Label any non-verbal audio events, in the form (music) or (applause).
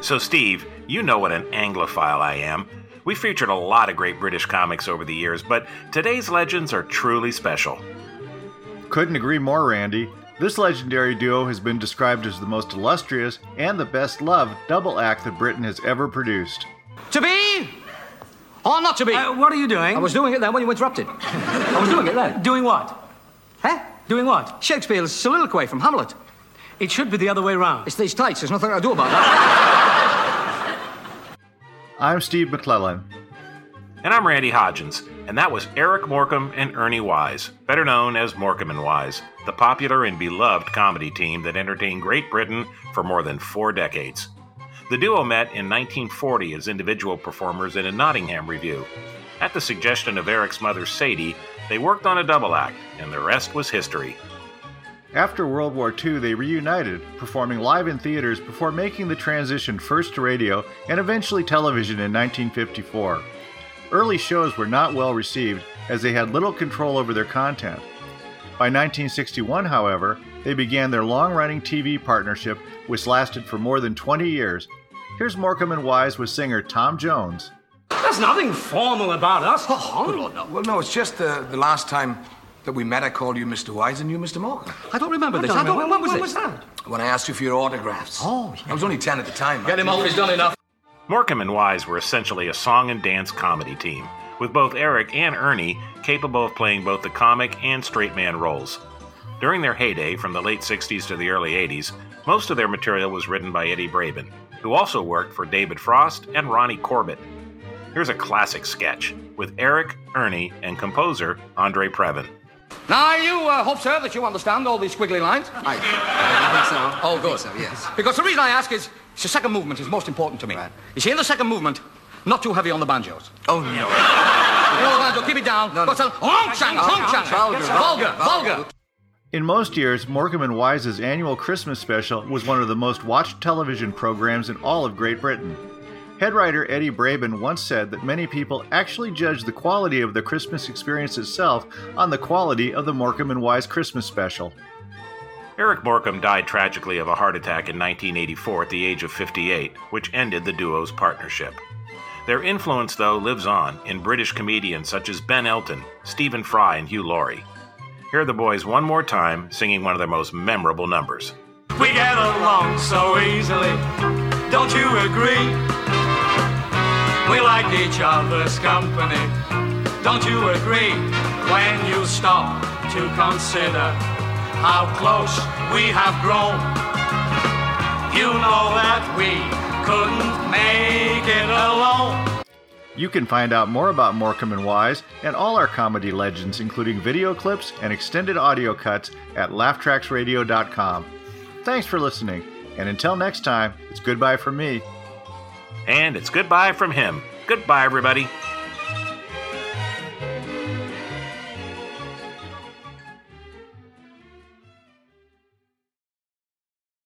So, Steve, you know what an Anglophile I am. We featured a lot of great British comics over the years, but today's legends are truly special. Couldn't agree more, Randy. This legendary duo has been described as the most illustrious and the best loved double act that Britain has ever produced. To be or not to be? Uh, what are you doing? I was doing it then when you interrupted. (laughs) I was doing it then. Doing what? Huh? Doing what? Shakespeare's soliloquy from Hamlet. It should be the other way round. It's these tights. There's nothing I can do about that. (laughs) I'm Steve McClellan. And I'm Randy Hodgins, and that was Eric Morecambe and Ernie Wise, better known as Morecambe and Wise, the popular and beloved comedy team that entertained Great Britain for more than four decades. The duo met in 1940 as individual performers in a Nottingham revue. At the suggestion of Eric's mother, Sadie, they worked on a double act, and the rest was history. After World War II, they reunited, performing live in theaters before making the transition first to radio and eventually television in 1954. Early shows were not well received as they had little control over their content. By 1961, however, they began their long running TV partnership, which lasted for more than 20 years. Here's Morecambe and Wise with singer Tom Jones. There's nothing formal about us. Well, no, well, no it's just the, the last time that we met, I called you Mr. Wise and you Mr. Morecambe. I don't remember this. don't I don't remember. remember When this. was that? When I asked you for your autographs. Oh, yeah. I was only 10 at the time. Get him off. He's done enough. Morecambe and Wise were essentially a song and dance comedy team, with both Eric and Ernie capable of playing both the comic and straight man roles. During their heyday, from the late 60s to the early 80s, most of their material was written by Eddie Braben, who also worked for David Frost and Ronnie Corbett. Here's a classic sketch with Eric, Ernie, and composer Andre Previn. Now, I you uh, hope, sir, that you understand all these squiggly lines? I, I think so. Oh, good. I think so, yes. Because the reason I ask is, the second movement is most important to me. You see, in the second movement, not too heavy on the banjos. Oh, no. You know the banjo, keep it down. No, no. But, uh, honk, shang, honk, shang. Vulgar, vulgar, vulgar. vulgar. In most years, Morecambe and Wise's annual Christmas special was one of the most watched television programs in all of Great Britain. Head writer Eddie Braben once said that many people actually judge the quality of the Christmas experience itself on the quality of the Morecambe and Wise Christmas special. Eric Morecambe died tragically of a heart attack in 1984 at the age of 58, which ended the duo's partnership. Their influence, though, lives on in British comedians such as Ben Elton, Stephen Fry, and Hugh Laurie. Here are the boys one more time singing one of their most memorable numbers. We get along so easily, don't you agree? We like each other's company, don't you agree? When you stop to consider how close we have grown, you know that we couldn't make it alone. You can find out more about Morecambe and Wise and all our comedy legends, including video clips and extended audio cuts, at laughtracksradio.com. Thanks for listening, and until next time, it's goodbye from me. And it's goodbye from him. Goodbye, everybody.